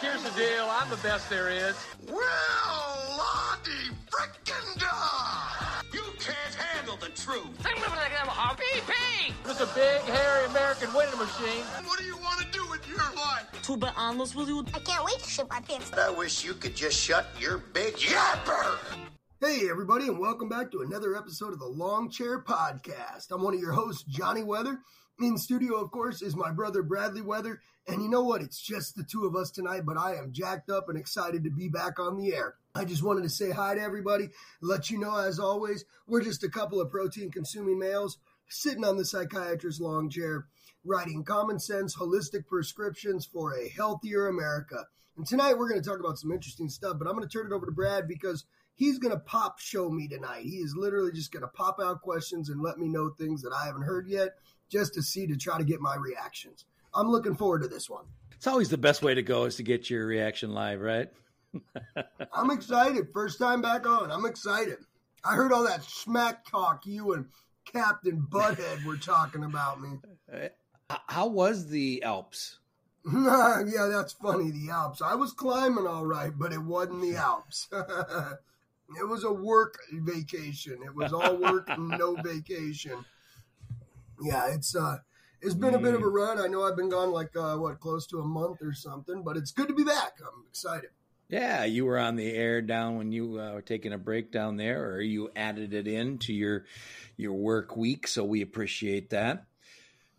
Here's the deal. I'm the best there is. Well, Lottie frickin' da! You can't handle the truth. It's a big, hairy American winning machine. What do you want to do with your life? To be honest with you, I can't wait to shit my pants. I wish you could just shut your big yapper. Hey, everybody, and welcome back to another episode of the Long Chair Podcast. I'm one of your hosts, Johnny Weather. In studio, of course, is my brother Bradley Weather. And you know what? It's just the two of us tonight, but I am jacked up and excited to be back on the air. I just wanted to say hi to everybody, let you know, as always, we're just a couple of protein consuming males sitting on the psychiatrist's long chair, writing common sense, holistic prescriptions for a healthier America. And tonight we're going to talk about some interesting stuff, but I'm going to turn it over to Brad because he's going to pop show me tonight. He is literally just going to pop out questions and let me know things that I haven't heard yet just to see to try to get my reactions. I'm looking forward to this one. It's always the best way to go is to get your reaction live, right? I'm excited. First time back on. I'm excited. I heard all that smack talk you and Captain Butthead were talking about me. Uh, how was the Alps? yeah, that's funny. The Alps. I was climbing all right, but it wasn't the Alps. it was a work vacation. It was all work and no vacation. Yeah, it's uh it's been a bit of a run. I know I've been gone like uh, what close to a month or something, but it's good to be back. I'm excited. Yeah, you were on the air down when you uh, were taking a break down there, or you added it in to your your work week. So we appreciate that.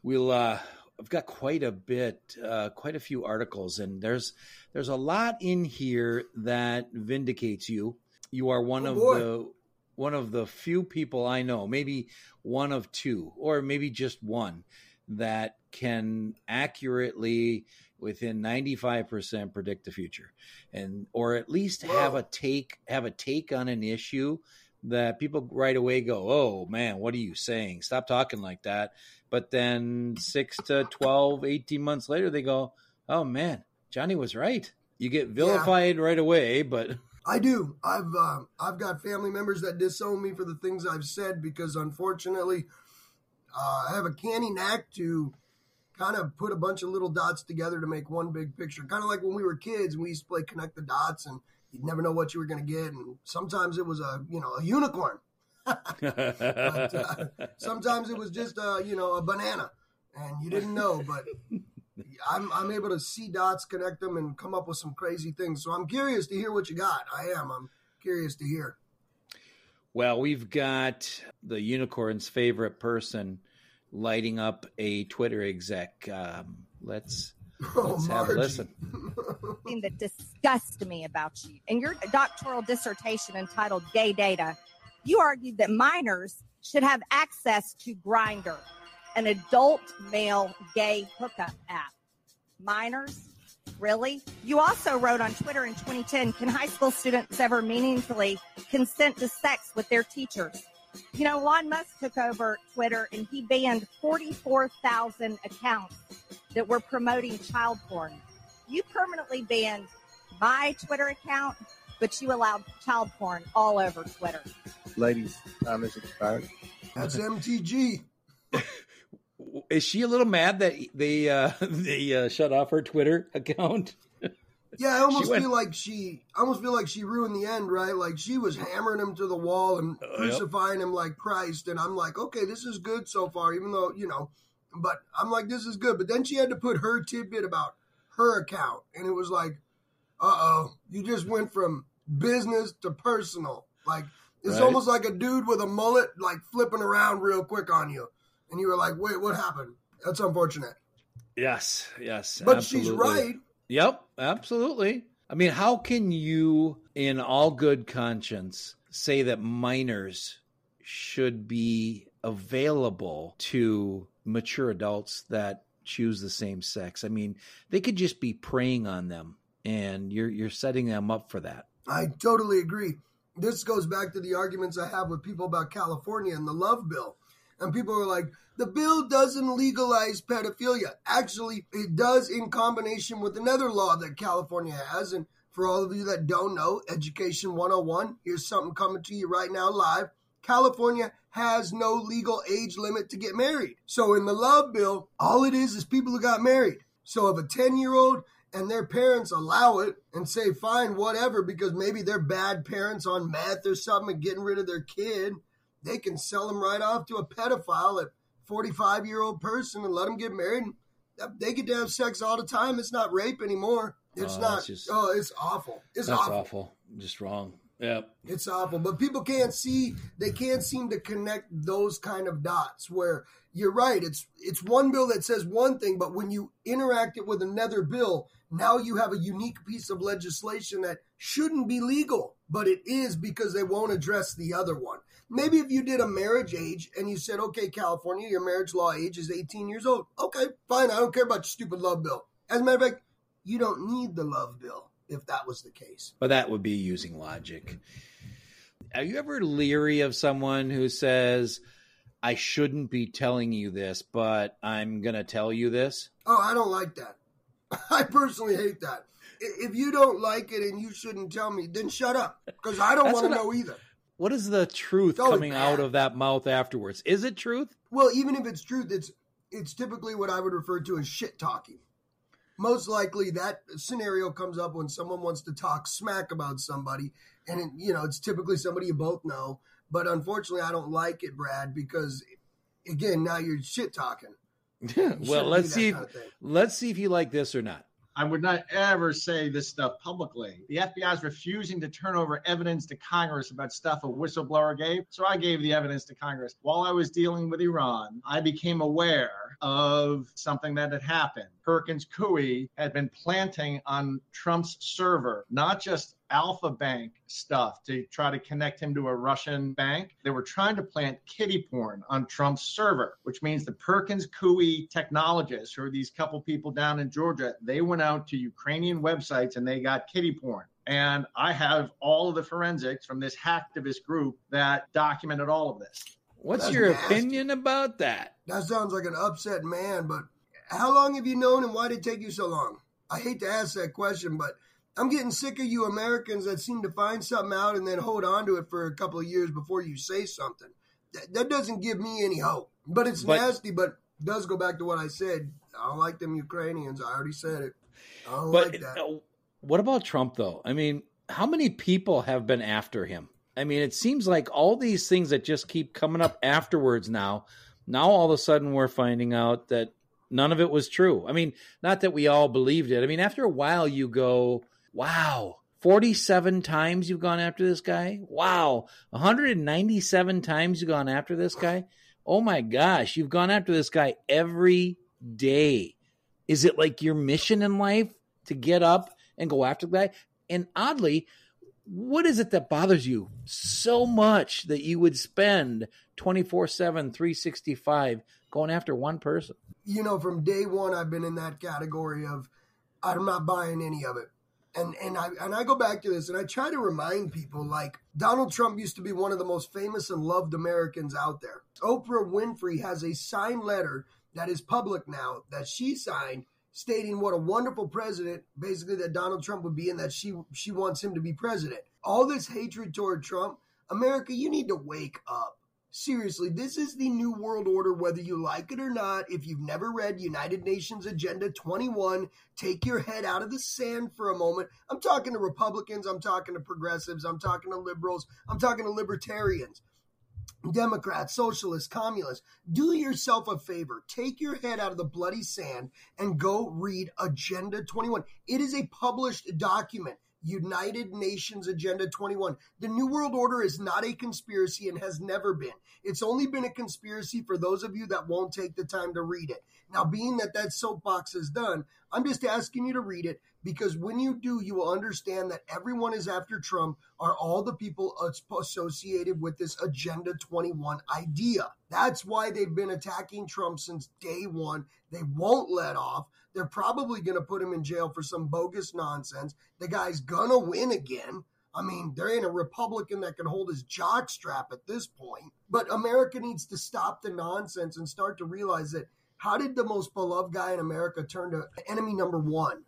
We'll. Uh, I've got quite a bit, uh, quite a few articles, and there's there's a lot in here that vindicates you. You are one Oh, of boy. the one of the few people I know, maybe one of two, or maybe just one, that can accurately, within ninety five percent, predict the future, and or at least have a take have a take on an issue that people right away go, "Oh man, what are you saying? Stop talking like that." But then 6 to 12, 18 months later they go, "Oh man, Johnny was right." You get vilified right away, but I do. I've uh, I've got family members that disown me for the things I've said because unfortunately, uh, I have a canny knack to kind of put a bunch of little dots together to make one big picture. Kind of like when we were kids, and we used to play connect the dots, and you'd never know what you were going to get. And sometimes it was a you know a unicorn. But, uh, sometimes it was just a you know a banana, and you didn't know. But I'm I'm able to see dots, connect them, and come up with some crazy things. So I'm curious to hear what you got. I am. I'm curious to hear. Well, we've got the unicorn's favorite person lighting up a Twitter exec. Um, let's Oh, let's have a listen. thing that disgusts me about you. In your doctoral dissertation entitled Gay Data, you argued that minors should have access to Grindr, an adult male gay hookup app. Minors? Really? You also wrote on Twitter in 2010 Can high school students ever meaningfully consent to sex with their teachers? You know, Elon Musk took over Twitter and he banned 44,000 accounts that were promoting child porn. You permanently banned my Twitter account, but you allowed child porn all over Twitter. Ladies, time is expired. That's MTG. Is she a little mad that they uh, they uh, shut off her Twitter account? Yeah, I almost went- feel like she. I almost feel like she ruined the end, right? Like she was hammering him to the wall and yep. crucifying him like Christ, and I'm like, okay, this is good so far, even though you know. But I'm like, this is good. But then she had to put her tidbit about her account, and it was like, uh oh, you just went from business to personal. Like it's Right. almost like a dude with a mullet, like flipping around real quick on you, and you were like, wait, what happened? That's unfortunate. Yes, yes. But she's right. Yep, absolutely. I mean, how can you, in all good conscience, say that minors should be available to mature adults that choose the same sex? I mean, they could just be preying on them, and you're you're setting them up for that. I totally agree. This goes back to the arguments I have with people about California and the love bill. And people are like, the bill doesn't legalize pedophilia. Actually, it does in combination with another law that California has. And for all of you that don't know, Education 101, here's something coming to you right now live. California has no legal age limit to get married. So in the love bill, all it is is people who got married. So if a 10 year old and their parents allow it and say, fine, whatever, because maybe they're bad parents on meth or something and getting rid of their kid, they can sell them right off to a pedophile at 45 year old person and let them get married. They get to have sex all the time. It's not rape anymore. It's Oh, not. just- oh, it's awful. It's That's awful. awful. Just wrong. Yep. It's awful, but people can't see. They can't seem to connect those kind of dots. Where you're right, it's it's one bill that says one thing, but when you interact it with another bill, now you have a unique piece of legislation that shouldn't be legal, but it is because they won't address the other one. Maybe if you did a marriage age and you said, okay, California, your marriage law age is 18 years old. Okay, fine. I don't care about your stupid love bill. As a matter of fact, you don't need the love bill if that was the case. But that would be using logic. Are you ever leery of someone who says, I shouldn't be telling you this, but I'm going to tell you this? Oh, I don't like that. I personally hate that. If you don't like it and you shouldn't tell me, then shut up because I don't want to know either. What is the truth always coming out of that mouth afterwards? Is it truth? Well, even if it's truth, it's it's typically what I would refer to as shit talking. Most likely, that scenario comes up when someone wants to talk smack about somebody, and it, you know it's typically somebody you both know. But unfortunately, I don't like it, Brad, because again, now you're shit talking. Well, let's see. If, kind of let's see if you like this or not. I would not ever say this stuff publicly. The FBI is refusing to turn over evidence to Congress about stuff a whistleblower gave. So I gave the evidence to Congress. While I was dealing with Iran, I became aware of something that had happened. Perkins Coie had been planting on Trump's server, not just Alfa Bank stuff to try to connect him to a Russian bank. They were trying to plant kitty porn on Trump's server, which means the Perkins Coie technologists, who are these couple people down in Georgia, they went out to Ukrainian websites and they got kitty porn. And I have all of the forensics from this hacktivist group that documented all of this. What's That's your nasty. opinion about that? That sounds like an upset man, but how long have you known and why did it take you so long? I hate to ask that question, but I'm getting sick of you Americans that seem to find something out and then hold on to it for a couple of years before you say something. That, that doesn't give me any hope. But it's But- nasty, but does go back to what I said. I don't like them Ukrainians. I already said it. I don't But like that. uh, what about Trump, though? I mean, how many people have been after him? I mean, it seems like all these things that just keep coming up afterwards now. Now all of a sudden we're finding out that none of it was true. I mean, not that we all believed it. I mean, after a while you go, wow, 47 times you've gone after this guy? Wow. 197 times you've gone after this guy? Oh my gosh, you've gone after this guy every day. Is it like your mission in life to get up and go after the guy? And oddly, what is it that bothers you so much that you would spend 24 7, 365 going after one person? you know, from day one, I've been in that category of I'm not buying any of it. And and I and I go back to this and I try to remind people like Donald Trump used to be one of the most famous and loved Americans out there. Oprah Winfrey has a signed letter that is public now that she signed stating what a wonderful president basically that Donald Trump would be and that she she wants him to be president. All this hatred toward Trump, America, you need to wake up. Seriously, this is the new world order, whether you like it or not. If you've never read United Nations Agenda 21, take your head out of the sand for a moment. I'm talking to Republicans, I'm talking to progressives, I'm talking to liberals, I'm talking to libertarians. Democrats, socialists, communists, do yourself a favor. Take your head out of the bloody sand and go read Agenda 21. It is a published document. United Nations Agenda 21. The New World Order is not a conspiracy and has never been. It's only been a conspiracy for those of you that won't take the time to read it. Now, being that that soapbox is done, I'm just asking you to read it because when you do, you will understand that everyone is after Trump are all the people associated with this Agenda 21 idea. That's why they've been attacking Trump since day one. They won't let off. They're probably going to put him in jail for some bogus nonsense. The guy's going to win again. I mean, there ain't a Republican that can hold his jock strap at this point. But America needs to stop the nonsense and start to realize that how did the most beloved guy in America turn to enemy number one?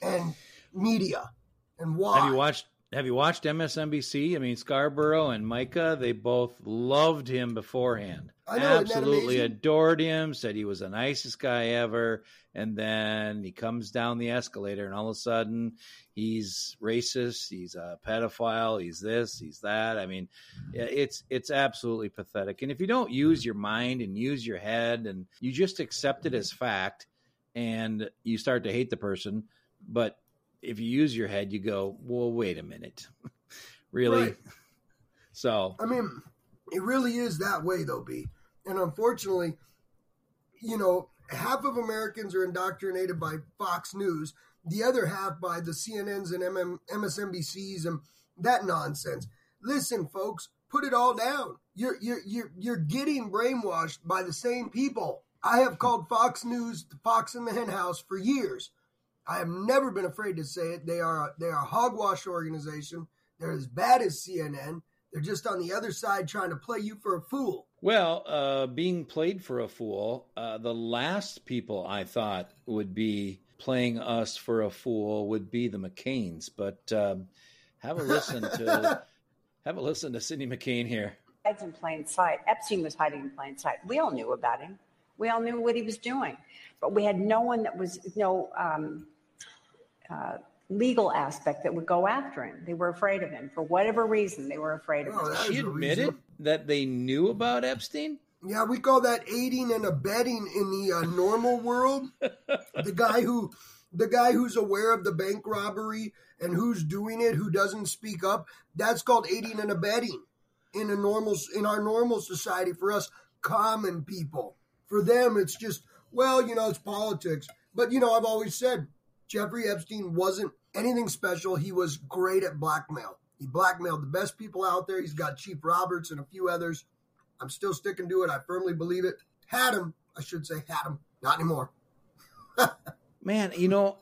And media. And why? Have you watched Have you watched MSNBC? I mean, Scarborough and Mika, they both loved him beforehand. I know, Absolutely adored him, said he was the nicest guy ever. And then he comes down the escalator, and all of a sudden, he's racist, he's a pedophile, he's this, he's that. I mean, it's it's absolutely pathetic. And if you don't use your mind and use your head, and you just accept it as fact, and you start to hate the person, but if you use your head, you go, well, wait a minute. really? Right. So, I mean, it really is that way, though, B. And unfortunately, you know, half of Americans are indoctrinated by Fox News, the other half by the CNNs and MM, MSNBCs and that nonsense. Listen, folks, put it all down. You're you're you're you're getting brainwashed by the same people. I have called Fox News the Fox in the Hen House for years. I have never been afraid to say it. They are they are a hogwash organization. They're as bad as CNN. They're just on the other side trying to play you for a fool. Well, uh, being played for a fool, uh, the last people I thought would be playing us for a fool would be the McCains. But um, have a listen to have a listen to Cindy McCain here. Hides in plain sight. Epstein was hiding in plain sight. We all knew about him. We all knew what he was doing, but we had no one that was no um, uh, legal aspect that would go after him. They were afraid of him for whatever reason. They were afraid of Oh, him. She admitted reason. that they knew about Epstein. Yeah, we call that aiding and abetting in the uh, normal world. the guy who, the guy who's aware of the bank robbery and who's doing it, who doesn't speak up, that's called aiding and abetting in a normal in our normal society. For us common people, for them, it's just well, you know, it's politics. But you know, I've always said Jeffrey Epstein wasn't anything special. He was great at blackmail. He blackmailed the best people out there. He's got Chief Roberts and a few others. I'm still sticking to it. I firmly believe it. Had him, I should say, had him. Not anymore. Man, you know,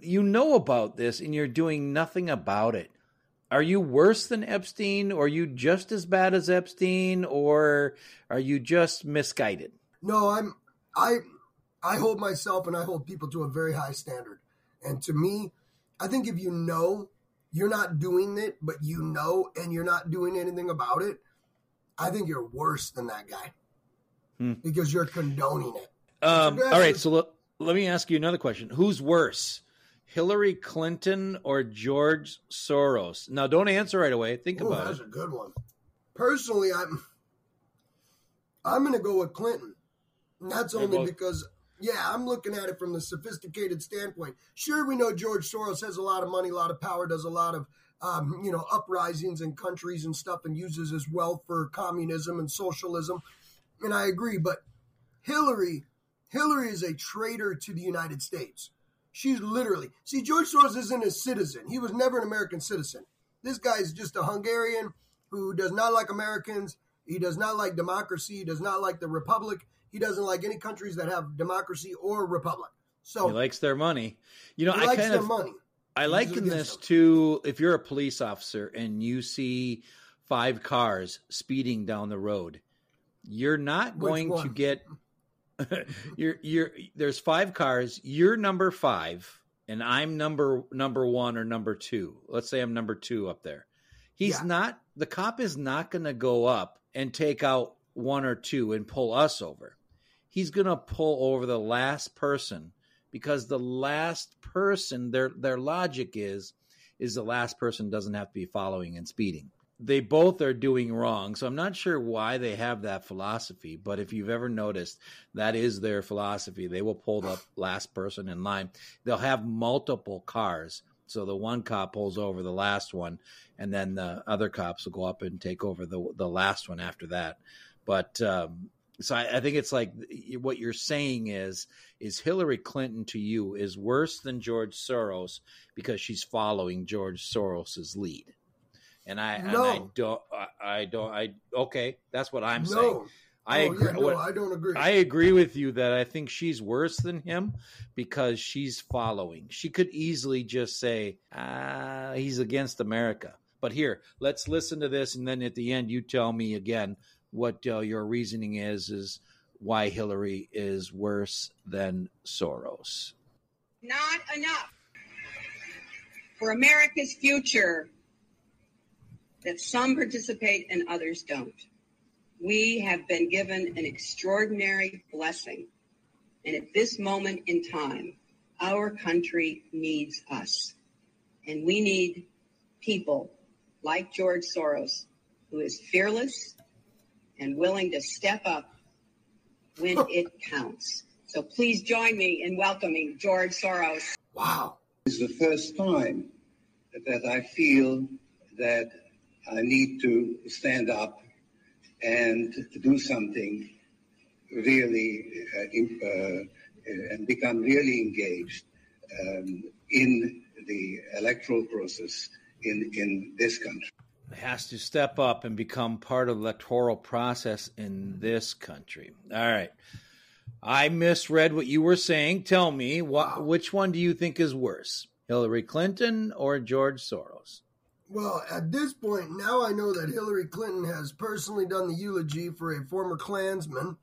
you know about this and you're doing nothing about it. Are you worse than Epstein? Or are you just as bad as Epstein? Or are you just misguided? No, I'm I I hold myself and I hold people to a very high standard. And to me, I think if you know you're not doing it, but you know and you're not doing anything about it, I think you're worse than that guy. Hmm. Because you're condoning it. Um, all right, so let, let me ask you another question. Who's worse, Hillary Clinton or George Soros? Now, don't answer right away. Think Ooh, about that's it. That's a good one. Personally, I'm I'm gonna go with Clinton. And that's only both- because yeah, I'm looking at it from the sophisticated standpoint. Sure, we know George Soros has a lot of money, a lot of power, does a lot of um, you know uprisings in countries and stuff, and uses his wealth for communism and socialism. And I agree, but Hillary, Hillary is a traitor to the United States. She's literally see George Soros isn't a citizen. He was never an American citizen. This guy's just a Hungarian who does not like Americans. He does not like democracy. He does not like the republic. He doesn't like any countries that have democracy or republic. So He likes their money. You know, he I likes kind their of money. I liken this them. to if you're a police officer and you see five cars speeding down the road, you're not Which going to get you're you're there's five cars, you're number 5 and I'm number number 1 or number 2. Let's say I'm number 2 up there. He's Yeah. not the cop is not going to go up and take out one or two and pull us over. He's going to pull over the last person because the last person their their logic is is the last person doesn't have to be following and speeding. They both are doing wrong. So I'm not sure why they have that philosophy, but if you've ever noticed, that is their philosophy. They will pull the last person in line. They'll have multiple cars. So the one cop pulls over the last one, and then the other cops will go up and take over the the last one after that. But um, so I, I think it's like what you're saying is is Hillary Clinton to you is worse than George Soros because she's following George Soros's lead. And I, and I don't, I, I don't, I okay. That's what I'm no. saying. I oh, agree. Yeah, no, what- I don't agree. I agree with you that I think she's worse than him because she's following. She could easily just say, ah, he's against America. But here, let's listen to this, and then at the end, you tell me again what uh, your reasoning is, is why Hillary is worse than Soros. not enough for America's future that some participate and others don't. We have been given an extraordinary blessing. And at this moment in time, our country needs us. And we need people like George Soros, who is fearless and willing to step up when it counts. So please join me in welcoming George Soros. Wow. It's the first time that I feel that I need to stand up and do something really uh, in, uh, and become really engaged um, in the electoral process in, in this country. Has to step up and become part of the electoral process in this country. All right. I misread what you were saying. Tell me, what, which one do you think is worse, Hillary Clinton or George Soros? Well, at this point, now I know that Hillary Clinton has personally done the eulogy for a former Klansman,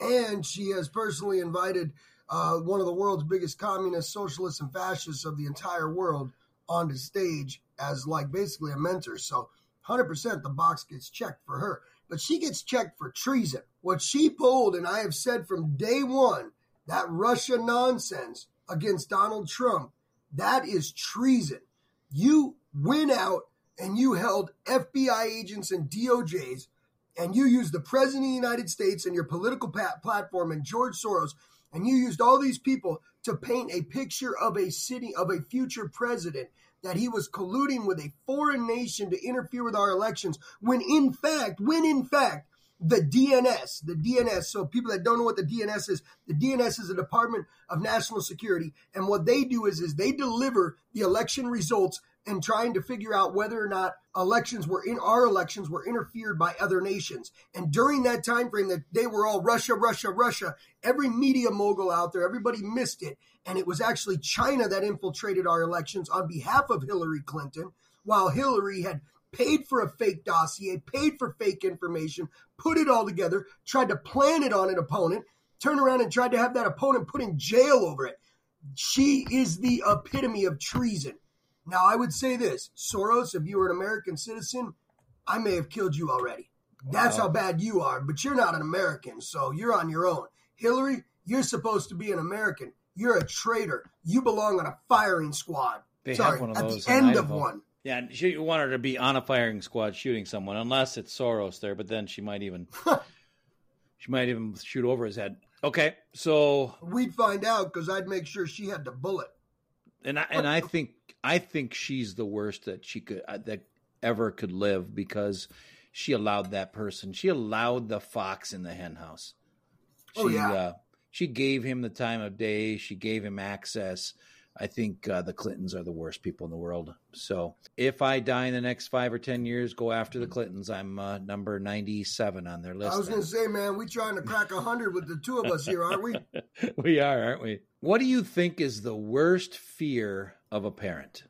and she has personally invited uh, one of the world's biggest communists, socialists, and fascists of the entire world onto stage as, like, basically a mentor. So, 100% the box gets checked for her. But she gets checked for treason. What she pulled, and I have said from day one, that Russia nonsense against Donald Trump, that is treason. You went out and you held FBI agents and DOJs and you used the President of the United States and your political pat- platform and George Soros and you used all these people to paint a picture of a city of a future president that he was colluding with a foreign nation to interfere with our elections when in fact when in fact the DNS, the DNS. So people that don't know what the DNS is, the DNS is a Department of National Security, and what they do is is they deliver the election results and trying to figure out whether or not elections were in our elections were interfered by other nations. And during that time frame that they were all Russia, Russia, Russia, every media mogul out there, everybody missed it. And it was actually China that infiltrated our elections on behalf of Hillary Clinton, while Hillary had paid for a fake dossier, paid for fake information, put it all together, tried to plant it on an opponent, turned around and tried to have that opponent put in jail over it. She is the epitome of treason. Now, I would say this Soros, if you were an American citizen, I may have killed you already. That's how bad you are, but you're not an American, so you're on your own. Hillary, you're supposed to be an American. You're a traitor. You belong on a firing squad. They Sorry, have one of at those the in end of one. Yeah, she you want her to be on a firing squad shooting someone, unless it's Soros there. But then she might even she might even shoot over his head. Okay, so We'd find out because I'd make sure she had the bullet. and I and I think I think she's the worst that she could uh, that ever could live because she allowed that person. She allowed the fox in the hen house. She, Oh, yeah. uh, she gave him the time of day. She gave him access. I think uh, the Clintons are the worst people in the world. So if I die in the next five or ten years, go after the Clintons. I'm uh, number ninety-seven on their list. I was going to say, man, we trying to crack hundred with the two of us here, aren't we? we are, aren't we? What do you think is the worst fear of a parent?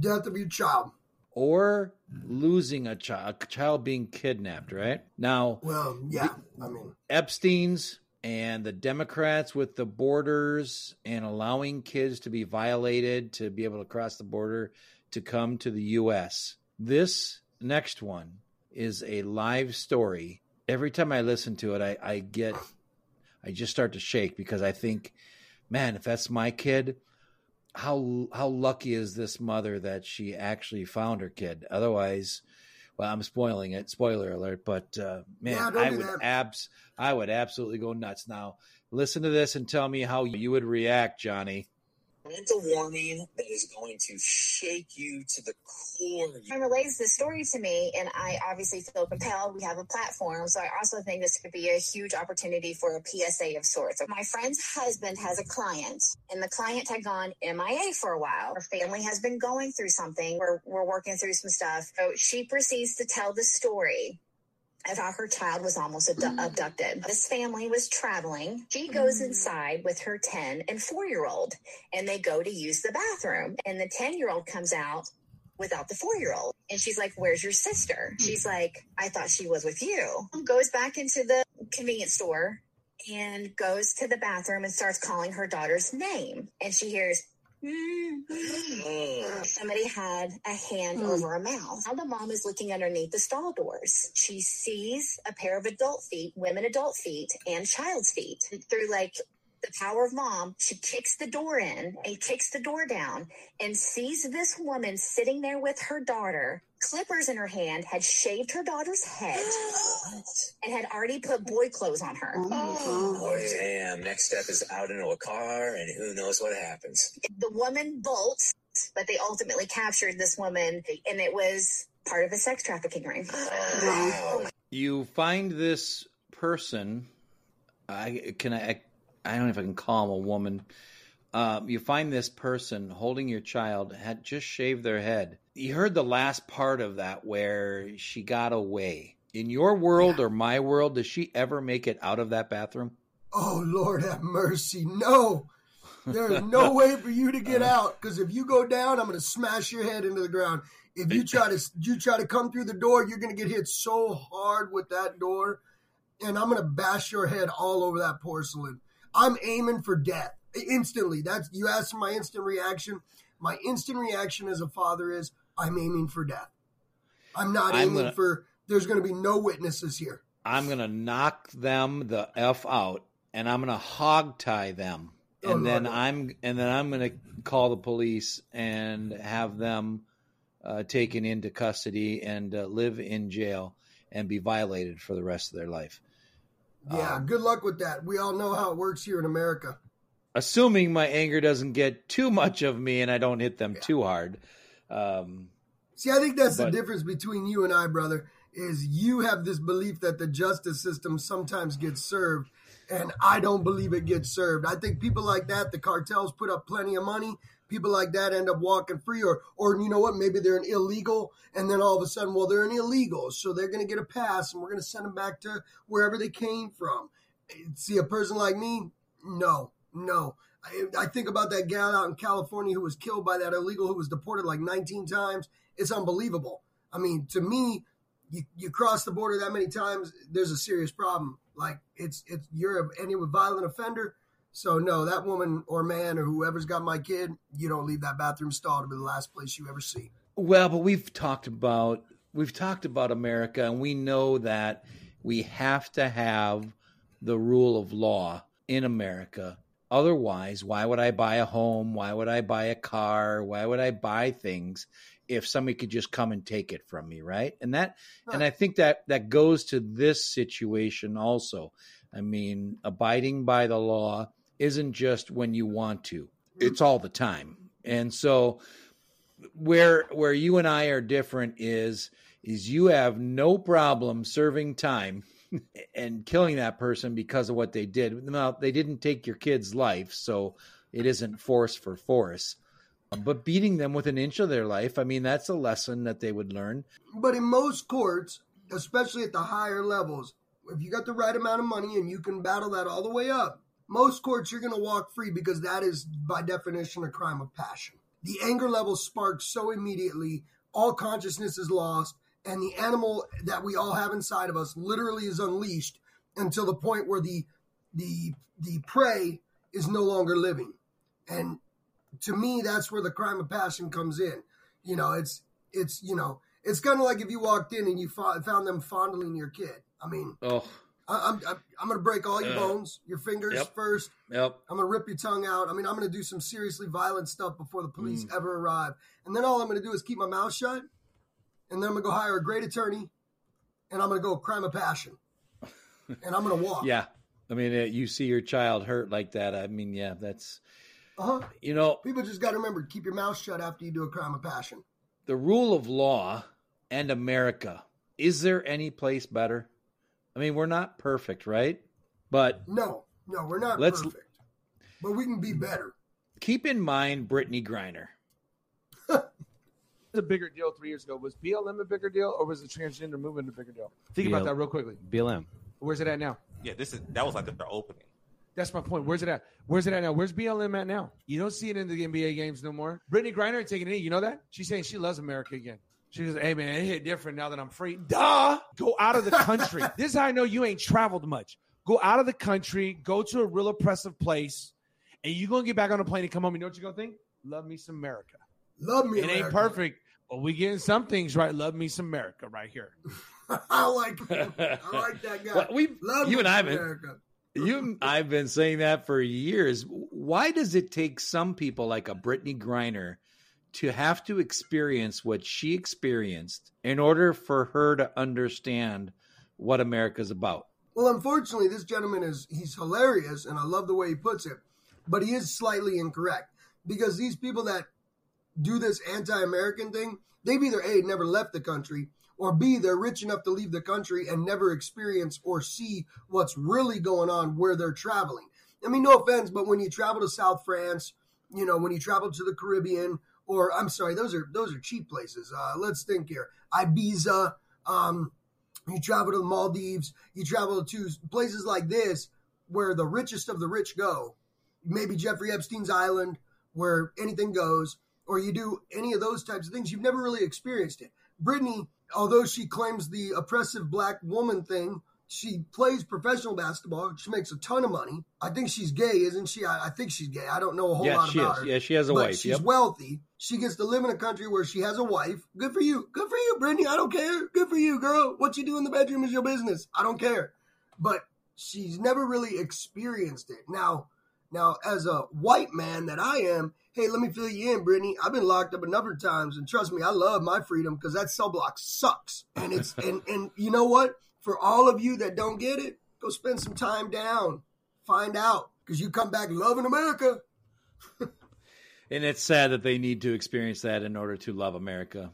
Death of your child. Or losing a child, a child being kidnapped, right? Now, Well, yeah. I mean, Epstein's and the Democrats with the borders and allowing kids to be violated to be able to cross the border to come to the U.S. This next one is a live story. Every time I listen to it, I, I get, I just start to shake because I think, man, if that's my kid, how how lucky is this mother that she actually found her kid? Otherwise, well, I'm spoiling it. Spoiler alert! But uh, man, I would that. abs I would absolutely go nuts. Now, listen to this and tell me how you would react, Johnny. A warning that is going to shake you to the core. Someone relays the story to me, and I obviously feel compelled. We have a platform, so I also think this could be a huge opportunity for a PSA of sorts. My friend's husband has a client, and the client had gone MIA for a while. Her family has been going through something. We're, we're working through some stuff. So she proceeds to tell the story of how her child was almost abdu- mm-hmm. abducted. This family was traveling. She mm-hmm. goes inside with her 10 and 4 year old, and they go to use the bathroom. And the 10 year old comes out without the four year old. And she's like, Where's your sister? Hmm. She's like, I thought she was with you. Goes back into the convenience store and goes to the bathroom and starts calling her daughter's name. And she hears. Somebody had a hand Hmm. over a mouth. Now the mom is looking underneath the stall doors. She sees a pair of adult feet, women adult feet, and child's feet. Through like the power of mom, she kicks the door in and kicks the door down and sees this woman sitting there with her daughter, clippers in her hand, had shaved her daughter's head, and had already put boy clothes on her. Oh. oh, damn. Next step is out into a car, and who knows what happens. The woman bolts, but they ultimately captured this woman, and it was part of a sex trafficking ring. Oh you find this person. I can I. I don't know if I can call him a woman. Um, you find this person holding your child had just shaved their head. You heard the last part of that where she got away. In your world or my world, does she ever make it out of that bathroom? Oh Lord, have mercy! No, there is no way for you to get out because if you go down, I'm going to smash your head into the ground. If you try to you try to come through the door, you're going to get hit so hard with that door, and I'm going to bash your head all over that porcelain. I'm aiming for death instantly. That's you asked for my instant reaction. My instant reaction as a father is I'm aiming for death. I'm not I'm aiming gonna- for. There's going to be no witnesses here. I'm gonna knock them the f out, and I'm gonna hog tie them, Oh, and then Lord. I'm and then I'm gonna call the police and have them uh, taken into custody and uh, live in jail and be violated for the rest of their life. Yeah, Um, good luck with that. We all know how it works here in America. Assuming my anger doesn't get too much of me and I don't hit them too hard. Um, See, I think that's But- the difference between you and I, brother. Is you have this belief that the justice system sometimes gets served, and I don't believe it gets served. I think people like that, the cartels put up plenty of money. People like that end up walking free, or, or you know what? Maybe they're an illegal, and then all of a sudden, well, they're an illegal, so they're going to get a pass, and we're going to send them back to wherever they came from. See, a person like me, no, no. I, I think about that gal out in California who was killed by that illegal who was deported like 19 times. It's unbelievable. I mean, to me, you, you cross the border that many times, there's a serious problem. Like it's it's you're a, any violent offender. So no, that woman or man or whoever's got my kid, you don't leave that bathroom stall to be the last place you ever see. Well, but we've talked about we've talked about America, and we know that we have to have the rule of law in America. Otherwise, why would I buy a home? Why would I buy a car? Why would I buy things if somebody could just come and take it from me, right? And that and I think that that goes to this situation also. I mean, abiding by the law isn't just when you want to. It's all the time. And so where where you and I are different is is you have no problem serving time and killing that person because of what they did. Now they didn't take your kid's life, so it isn't force for force. But beating them with an inch of their life, I mean, that's a lesson that they would learn. But in most courts, especially at the higher levels, if you got the right amount of money and you can battle that all the way up, most courts you're going to walk free because that is by definition a crime of passion. The anger level sparks so immediately, all consciousness is lost, and the animal that we all have inside of us literally is unleashed until the point where the the the prey is no longer living. And to me, that's where the crime of passion comes in. You know, it's it's you know, it's kind of like if you walked in and you fo- found them fondling your kid. I mean, Oh, I, I'm I'm, I'm going to break all your Uh, bones, your fingers yep. first. yep. I'm going to rip your tongue out. I mean, I'm going to do some seriously violent stuff before the police Mm. ever arrive. And then all I'm going to do is keep my mouth shut. And then I'm going to go hire a great attorney. And I'm going to go crime of passion. and I'm going to walk. Yeah. I mean, uh, you see your child hurt like that. I mean, yeah, that's Uh huh. you know, People just got to remember keep your mouth shut after you do a crime of passion. the rule of law and America. Is there any place better? I mean, we're not perfect, right? But No, no, we're not Let's- perfect. But we can be better. keep in mind Brittney Griner. Was a bigger deal three years ago. Was BLM a bigger deal or was the transgender movement a bigger deal? Think about that real quickly. BLM. Where's it at now? Yeah, this is that was like their opening. That's my point. Where's it at? Where's it at now? Where's BLM at now? You don't see it in the NBA games no more. Brittney Griner taking it in. You know that? She's saying she loves America again. She goes, hey, man, it hit different now that I'm free. Duh! Go out of the country. this is how I know you ain't traveled much. Go out of the country, go to a real oppressive place, and you're going to get back on a plane and come home. You know what you're going to think? Love me some America. Love me, It ain't perfect, but we getting some things right. Love me some America right here. I like him. I like that guy. Well, we, Love you me and I have been, America. you, I've been saying that for years. Why does it take some people like a Brittney Griner to have to experience what she experienced in order for her to understand what America's about? Well, unfortunately, this gentleman is he's hilarious, and I love the way he puts it, but he is slightly incorrect because these people that do this anti-American thing, they've either a never left the country, or b they're rich enough to leave the country and never experience or see what's really going on where they're traveling. I mean, no offense, but when you travel to South France, you know, when you travel to the Caribbean, or I'm sorry, those are those are cheap places. Uh, let's think here: Ibiza. Um, you travel to the Maldives, you travel to places like this where the richest of the rich go. Maybe Jeffrey Epstein's island where anything goes, or you do any of those types of things. You've never really experienced it. Brittney, although she claims the oppressive black woman thing, she plays professional basketball. She makes a ton of money. I think she's gay, isn't she? I, I think she's gay. I don't know a whole Yeah, lot she about is. her. Yeah, she has a but wife. She's Yep. wealthy. She gets to live in a country where she has a wife. Good for you. Good for you, Brittney. I don't care. Good for you, girl. What you do in the bedroom is your business. I don't care. But she's never really experienced it. Now, now as a white man that I am, hey, let me fill you in, Brittney. I've been locked up a number of times, and trust me, I love my freedom because that cell block sucks. And it's and and you know what? For all of you that don't get it, go spend some time down, find out, because you come back loving America. And it's sad that they need to experience that in order to love America.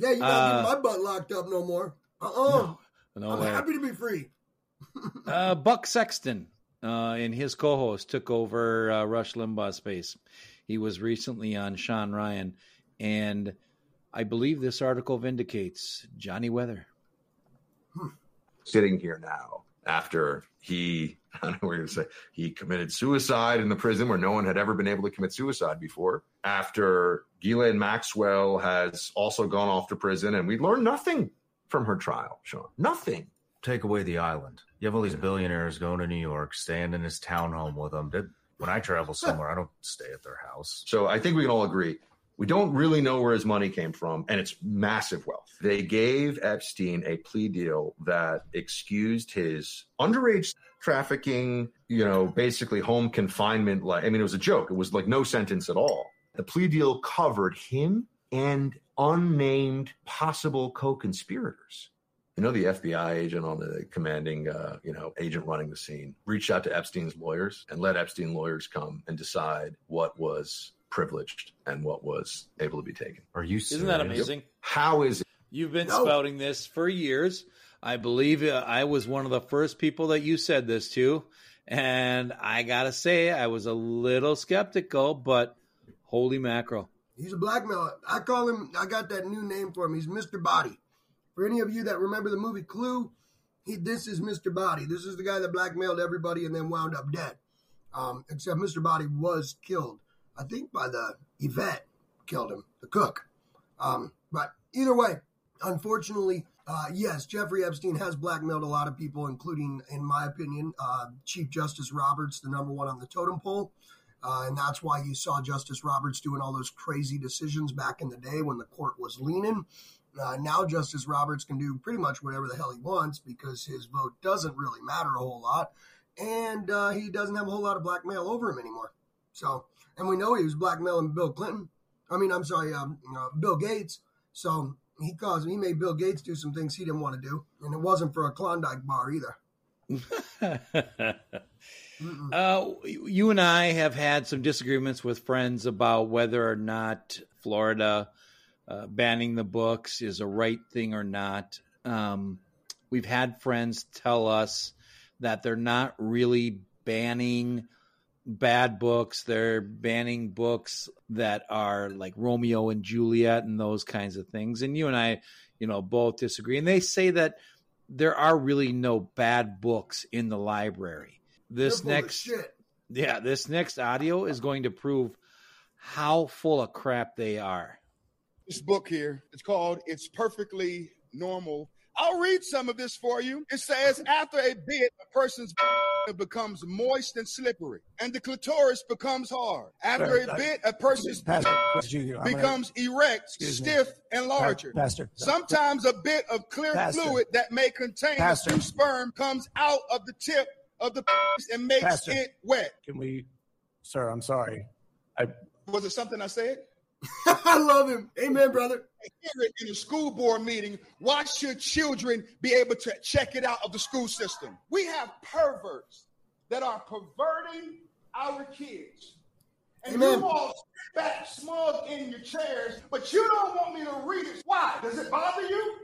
Yeah, you're not Uh, getting my butt locked up no more. Uh-uh. No I'm way. happy to be free. uh, Buck Sexton uh, and his co-host took over uh, Rush Limbaugh's space. He was recently on Sean Ryan, and I believe this article vindicates Johnny Weather. Sitting here now after he I don't know what you're gonna say he committed suicide in the prison where no one had ever been able to commit suicide before. After Ghislaine Maxwell has also gone off to prison, and we learned nothing from her trial, Sean. Nothing. Take away the island. You have all these billionaires going to New York, staying in his townhome with them. When I travel somewhere, I don't stay at their house. So I think we can all agree we don't really know where his money came from, and it's massive wealth. They gave Epstein a plea deal that excused his underage trafficking, you know, basically home confinement. Like, I mean, it was a joke. It was like no sentence at all. The plea deal covered him and unnamed possible co-conspirators. You know, the FBI agent on the commanding, uh, you know, agent running the scene reached out to Epstein's lawyers and let Epstein lawyers come and decide what was privileged and what was able to be taken. Are you Isn't that amazing? How is it? You've been No. spouting this for years. I believe uh, I was one of the first people that you said this to. And I got to say, I was a little skeptical, but holy mackerel. He's a blackmailer. I call him. I got that new name for him. He's Mr. Body. For any of you that remember the movie Clue, he this is Mr. Body. This is the guy that blackmailed everybody and then wound up dead. Um, except Mr. Body was killed, I think, by the Yvette killed him, the cook. Um, but either way, unfortunately, uh, yes, Jeffrey Epstein has blackmailed a lot of people, including, in my opinion, uh, Chief Justice Roberts, the number one on the totem pole. Uh, and that's why you saw Justice Roberts doing all those crazy decisions back in the day when the court was leaning. Uh, now Justice Roberts can do pretty much whatever the hell he wants because his vote doesn't really matter a whole lot, and uh, he doesn't have a whole lot of blackmail over him anymore. So, and we know he was blackmailing Bill Clinton. I mean, I'm sorry, um, uh, Bill Gates. So he caused he made Bill Gates do some things he didn't want to do, and it wasn't for a Klondike bar either. Uh, you and I have had some disagreements with friends about whether or not Florida uh, banning the books is a right thing or not. Um, we've had friends tell us that they're not really banning bad books. They're banning books that are like Romeo and Juliet and those kinds of things. And you and I, you know, both disagree. And they say that there are really no bad books in the library. This They're full of next shit. yeah, this next audio is going to prove how full of crap they are. this book here. It's called It's Perfectly Normal. I'll read some of this for you. It says, after a bit, a person's becomes moist and slippery, and the clitoris becomes hard. After a bit, a person's Pastor, Junior, I'm gonna- becomes erect, Excuse me. stiff, and larger. Pastor, Sometimes a bit of clear Pastor. fluid that may contain Pastor. a few sperm comes out of the tip of the penis and makes Pastor. it wet. Can we, sir? I'm sorry. I Was it something I said? I love him. Amen, brother. In a school board meeting. Why should children be able to check it out of the school system? We have perverts that are perverting our kids. And Amen. you all sit back smug in your chairs, but you don't want me to read it. Why? Does it bother you?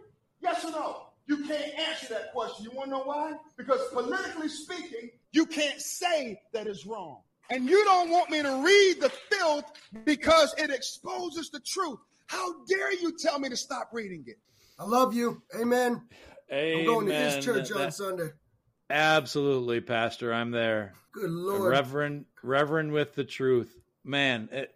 Yes or no? You can't answer that question. You want to know why? Because politically speaking, you can't say that it's wrong. And you don't want me to read the filth because it exposes the truth. How dare you tell me to stop reading it? I love you. Amen. I'm going to Amen. his church on That- Sunday. Absolutely, Pastor. I'm there. Good Lord. Reverend, Reverend with the truth. Man, eh,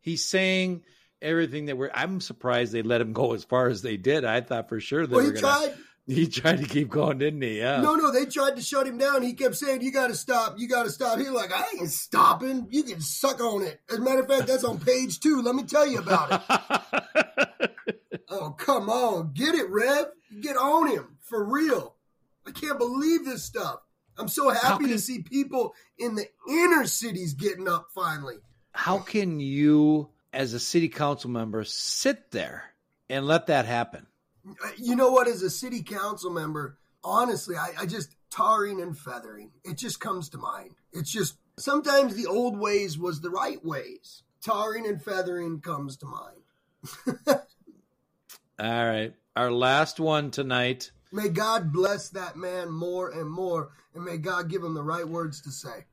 he's saying everything that we're. I'm surprised they let him go as far as they did. I thought for sure they Well, were he gonna. He tried to keep going, didn't he? Yeah. No, no, they tried to shut him down. He kept saying, "You got to stop. You got to stop." He's like, "I ain't stopping. You can suck on it." As a matter of fact, that's on page two. Let me tell you about it. oh, come on, get it, Rev. Get on him for real. I can't believe this stuff. I'm so happy to see people in the inner cities getting up finally. How can you, as a city council member, sit there and let that happen? You know what? As a city council member, honestly, I, I just tarring and feathering. It just comes to mind. It's just sometimes the old ways was the right ways. Tarring and feathering comes to mind. All right. Our last one tonight. May God bless that man more and more, and may God give him the right words to say.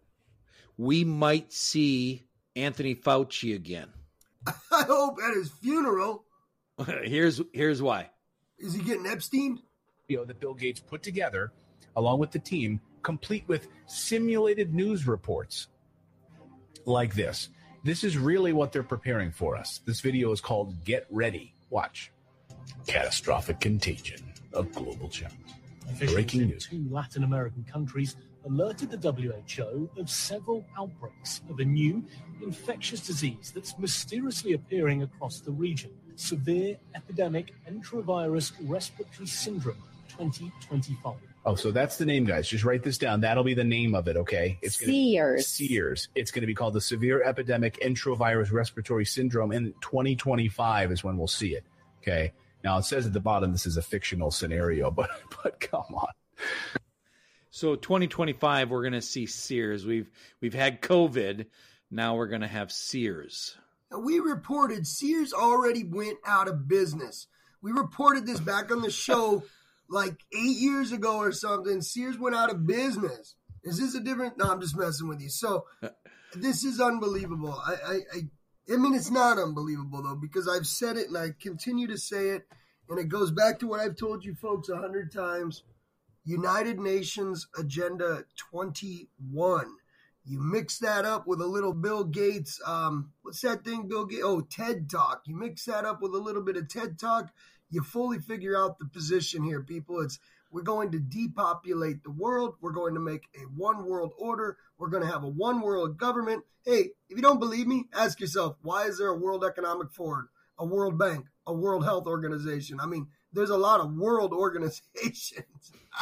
We might see Anthony Fauci again. I hope at his funeral, here's here's why. Is he getting Epstein? You know, that Bill Gates put together along with the team, complete with simulated news reports like this. This is really what they're preparing for us. This video is called Get Ready. Watch. Catastrophic contagion of global challenge. Breaking news. two Latin American countries alerted the WHO of several outbreaks of a new infectious disease that's mysteriously appearing across the region. Severe epidemic enterovirus respiratory syndrome 2025. Oh, so that's the name, guys. Just write this down. That'll be the name of it, okay? It's gonna, SEERS. SEERS. It's going to be called the Severe Epidemic Enterovirus Respiratory Syndrome. In 2025 is when we'll see it. Okay. Now it says at the bottom this is a fictional scenario, but but come on. So 2025, we're going to see SEERS. We've we've had COVID. Now we're going to have SEERS. We reported Sears already went out of business. We reported this back on the show like eight years ago or something. Sears went out of business. Is this a different? No, I'm just messing with you. So this is unbelievable. I, I, I, I mean, it's not unbelievable though because I've said it and I continue to say it, and it goes back to what I've told you folks a hundred times. United Nations Agenda 21. You mix that up with a little Bill Gates, um, what's that thing, Bill Gates? Oh, TED Talk. You mix that up with a little bit of TED Talk, you fully figure out the position here, people. It's we're going to depopulate the world. We're going to make a one world order. We're going to have a one world government. Hey, if you don't believe me, ask yourself, why is there a World Economic Forum, a World Bank, a World Health Organization? I mean, there's a lot of world organizations.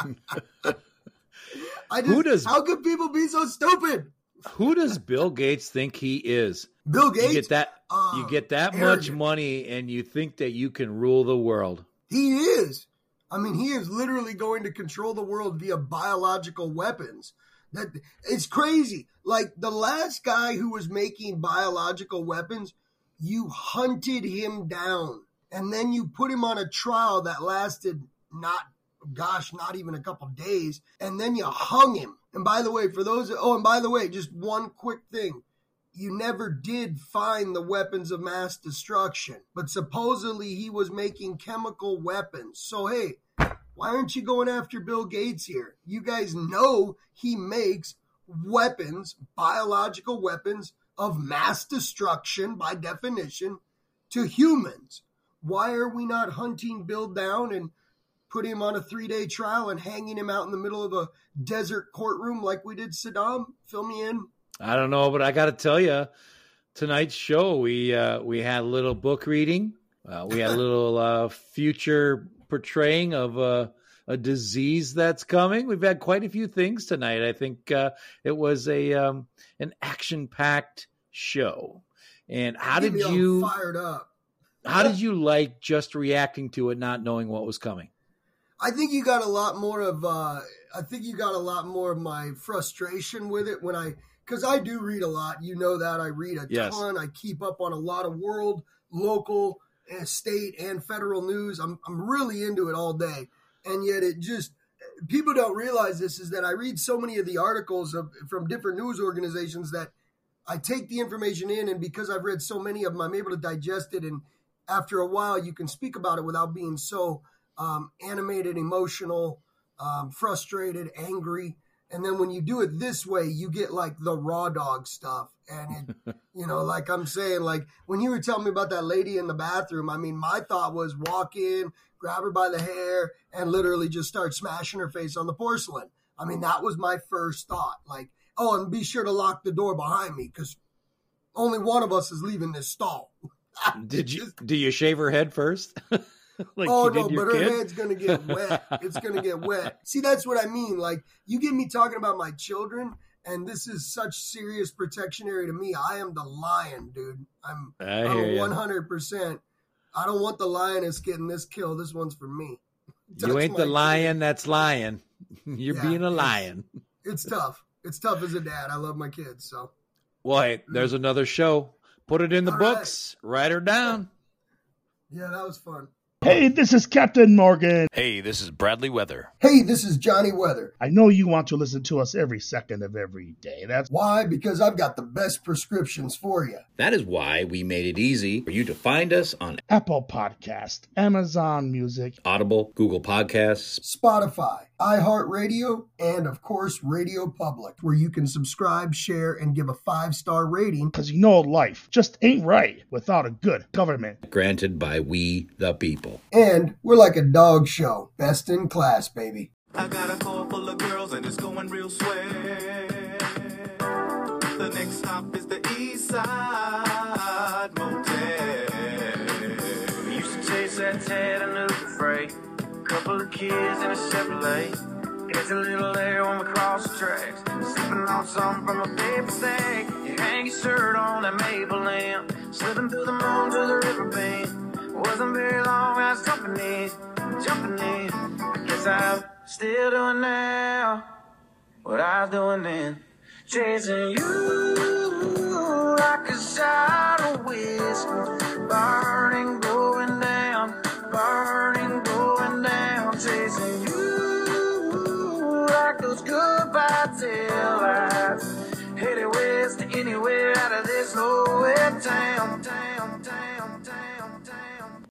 I just, Who does- how could people be so stupid? Who does Bill Gates think he is? Bill Gates, You Gates? get that Uh, you get that much money and you think that you can rule the world. He is. I mean, he is literally going to control the world via biological weapons. That it's crazy. Like the last guy who was making biological weapons, you hunted him down and then you put him on a trial that lasted not gosh, not even a couple days, and then you hung him. And by the way, for those oh, and by the way, just one quick thing you never did find the weapons of mass destruction, but supposedly he was making chemical weapons. So, hey, why aren't you going after Bill Gates here? You guys know he makes weapons, biological weapons of mass destruction by definition to humans. Why are we not hunting Bill down and putting him on a three day trial and hanging him out in the middle of a desert courtroom like we did Saddam? Fill me in. I don't know, but I got to tell you, tonight's show we uh, we had a little book reading. Uh, we had a little uh, future portraying of a, a disease that's coming. We've had quite a few things tonight. I think uh, it was a um, an action packed show. And how Get did you fired up? How did you like just reacting to it, not knowing what was coming? I think you got a lot more of. Uh, I think you got a lot more of my frustration with it when I, because I do read a lot. You know that I read a Yes. ton. I keep up on a lot of world, local, and state and federal news. I'm I'm really into it all day, and yet it just people don't realize this is that I read so many of the articles of from different news organizations that I take the information in, and because I've read so many of them, I'm able to digest it. And after a while, you can speak about it without being so um, animated, emotional, um, frustrated, angry. And then when you do it this way, you get like the raw dog stuff. And, it, you know, like I'm saying, like when you were telling me about that lady in the bathroom, I mean, my thought was walk in, grab her by the hair, and literally just start smashing her face on the porcelain. I mean, that was my first thought. Like, oh, and be sure to lock the door behind me because only one of us is leaving this stall. Did you do you shave her head first? like oh no, but her kid? head's gonna get wet. It's gonna get wet. See, that's what I mean. Like you get me talking about my children, and this is such serious protection area to me. I am the lion, dude. I'm I hear I'm ya. one hundred percent. I don't want the lioness getting this kill. This one's for me. You ain't the kid. lion that's lying. You're Yeah, being a it's- lion. It's tough. It's tough as a dad. I love my kids, so Well, hey, there's mm. another show. Put it in the All right. books. Write her down. yeah, that was fun. Hey, this is Captain Morgan. Hey, this is Bradley Weather. Hey, this is Johnny Weather. I know you want to listen to us every second of every day. That's Why? Because I've got the best prescriptions for you. That is why we made it easy for you to find us on Apple Podcast, Amazon Music, Audible, Google Podcasts, Spotify, iHeartRadio, and of course, Radio Public, where you can subscribe, share, and give a five star rating. because you know life just ain't right without a good government. granted by we the people. And we're like a dog show, best in class, baby. I got a car full of girls and it's going real swell. The next stop is the East Side kids in a Chevrolet. Gets a little air we cross the tracks. Sipping on something from a paper sack. You hang your shirt on that maple lamp. Slipping through the moon to the river bend. Wasn't very long, I was jumping in, jumping in. I guess I'm still doing now what I was doing then. Chasing you like a shot of whiskey, Burning, going down, burning still lines. Headed west to anywhere out of this nowhere town.